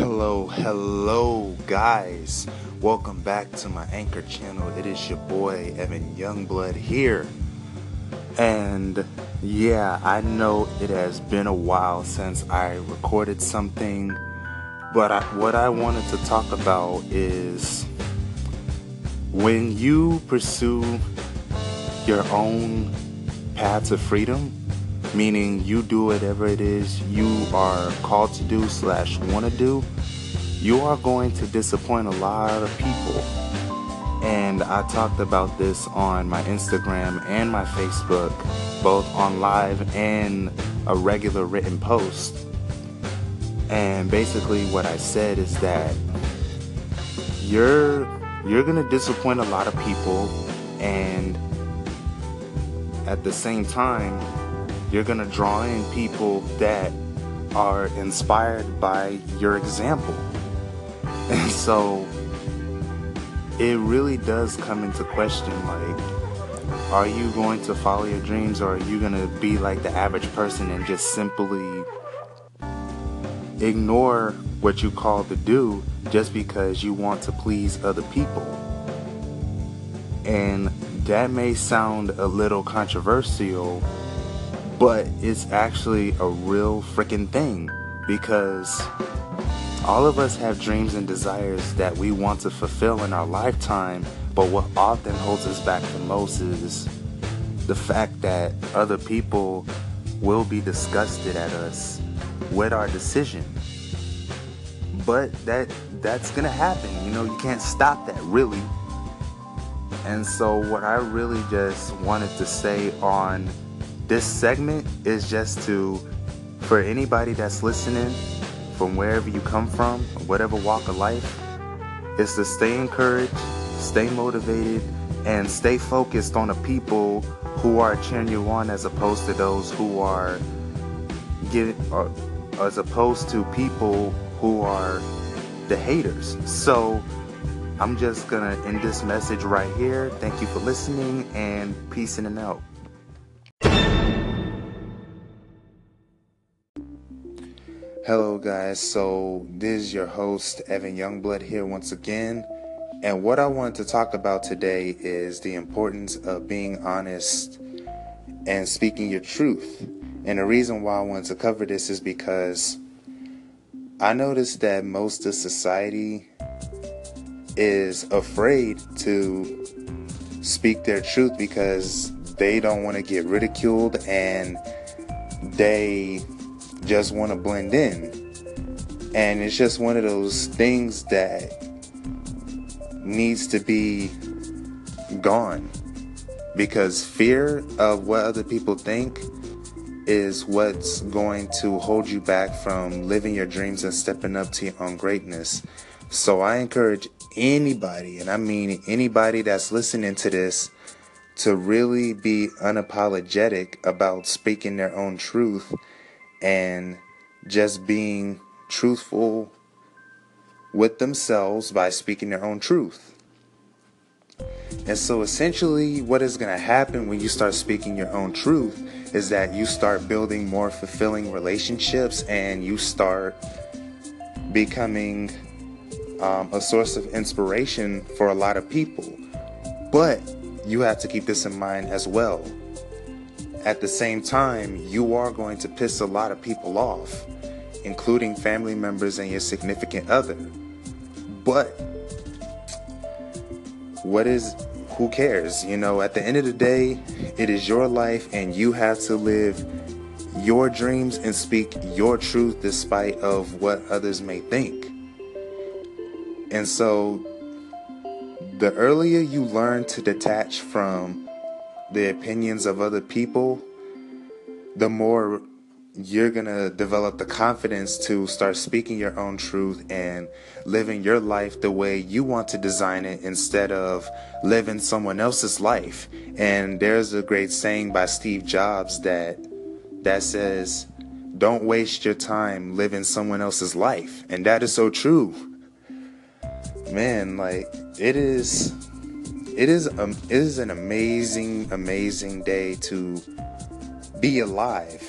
Hello, hello, guys. Welcome back to my anchor channel. It is your boy Evan Youngblood here. And yeah, I know it has been a while since I recorded something, but I, what I wanted to talk about is when you pursue your own path to freedom, meaning you do whatever it is you are called to do slash want to do, you are going to disappoint a lot of people. And I talked about this on my Instagram and my Facebook, both on live and a regular written post. And basically what I said is that you're you're to disappoint a lot of people and at the same time you're going to draw in people that are inspired by your example. And so it really does come into question like, are you going to follow your dreams or are you going to be like the average person and just simply ignore what you call to do just because you want to please other people? And that may sound a little controversial but it's actually a real freaking thing because all of us have dreams and desires that we want to fulfill in our lifetime, but what often holds us back the most is the fact that other people will be disgusted at us with our decision. But that that's gonna happen. You know, you can't stop that really. And so what I really just wanted to say on this segment is just to, for anybody that's listening, from wherever you come from, whatever walk of life, is to stay encouraged, stay motivated, and stay focused on the people who are cheering you on as opposed to those who are or as opposed to people who are the haters. So I'm just gonna end this message right here. Thank you for listening and peace in and out. Hello, guys. So, this is your host, Evan Youngblood, here once again. And what I wanted to talk about today is the importance of being honest and speaking your truth. And the reason why I wanted to cover this is because I noticed that most of society is afraid to speak their truth because they don't want to get ridiculed and they just want to blend in. And it's just one of those things that needs to be gone because fear of what other people think is what's going to hold you back from living your dreams and stepping up to your own greatness. So I encourage anybody, and I mean anybody that's listening to this, to really be unapologetic about speaking their own truth and just being truthful with themselves by speaking their own truth. And so, essentially, what is going to happen when you start speaking your own truth is that you start building more fulfilling relationships and you start becoming um, a source of inspiration for a lot of people. But you have to keep this in mind as well at the same time, you are going to piss a lot of people off, including family members and your significant other. But what is who cares? You know, at the end of the day, it is your life and you have to live your dreams and speak your truth despite of what others may think. And so the earlier you learn to detach from the opinions of other people, the more you're going to develop the confidence to start speaking your own truth and living your life the way you want to design it instead of living someone else's life. And there's a great saying by Steve Jobs that that says, "Don't waste your time living someone else's life." And that is so true. Man, like it is it is um, it is an amazing, amazing day to be alive,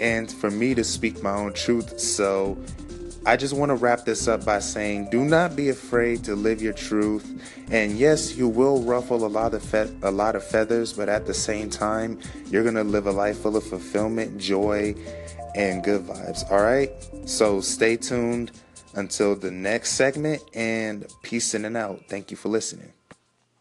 and for me to speak my own truth. So I just want to wrap this up by saying do not be afraid to live your truth. And yes, you will ruffle a lot of fe- a lot of feathers, but at the same time, you're going to live a life full of fulfillment, joy, and good vibes. All right? So stay tuned until the next segment and peace in and out. Thank you for listening.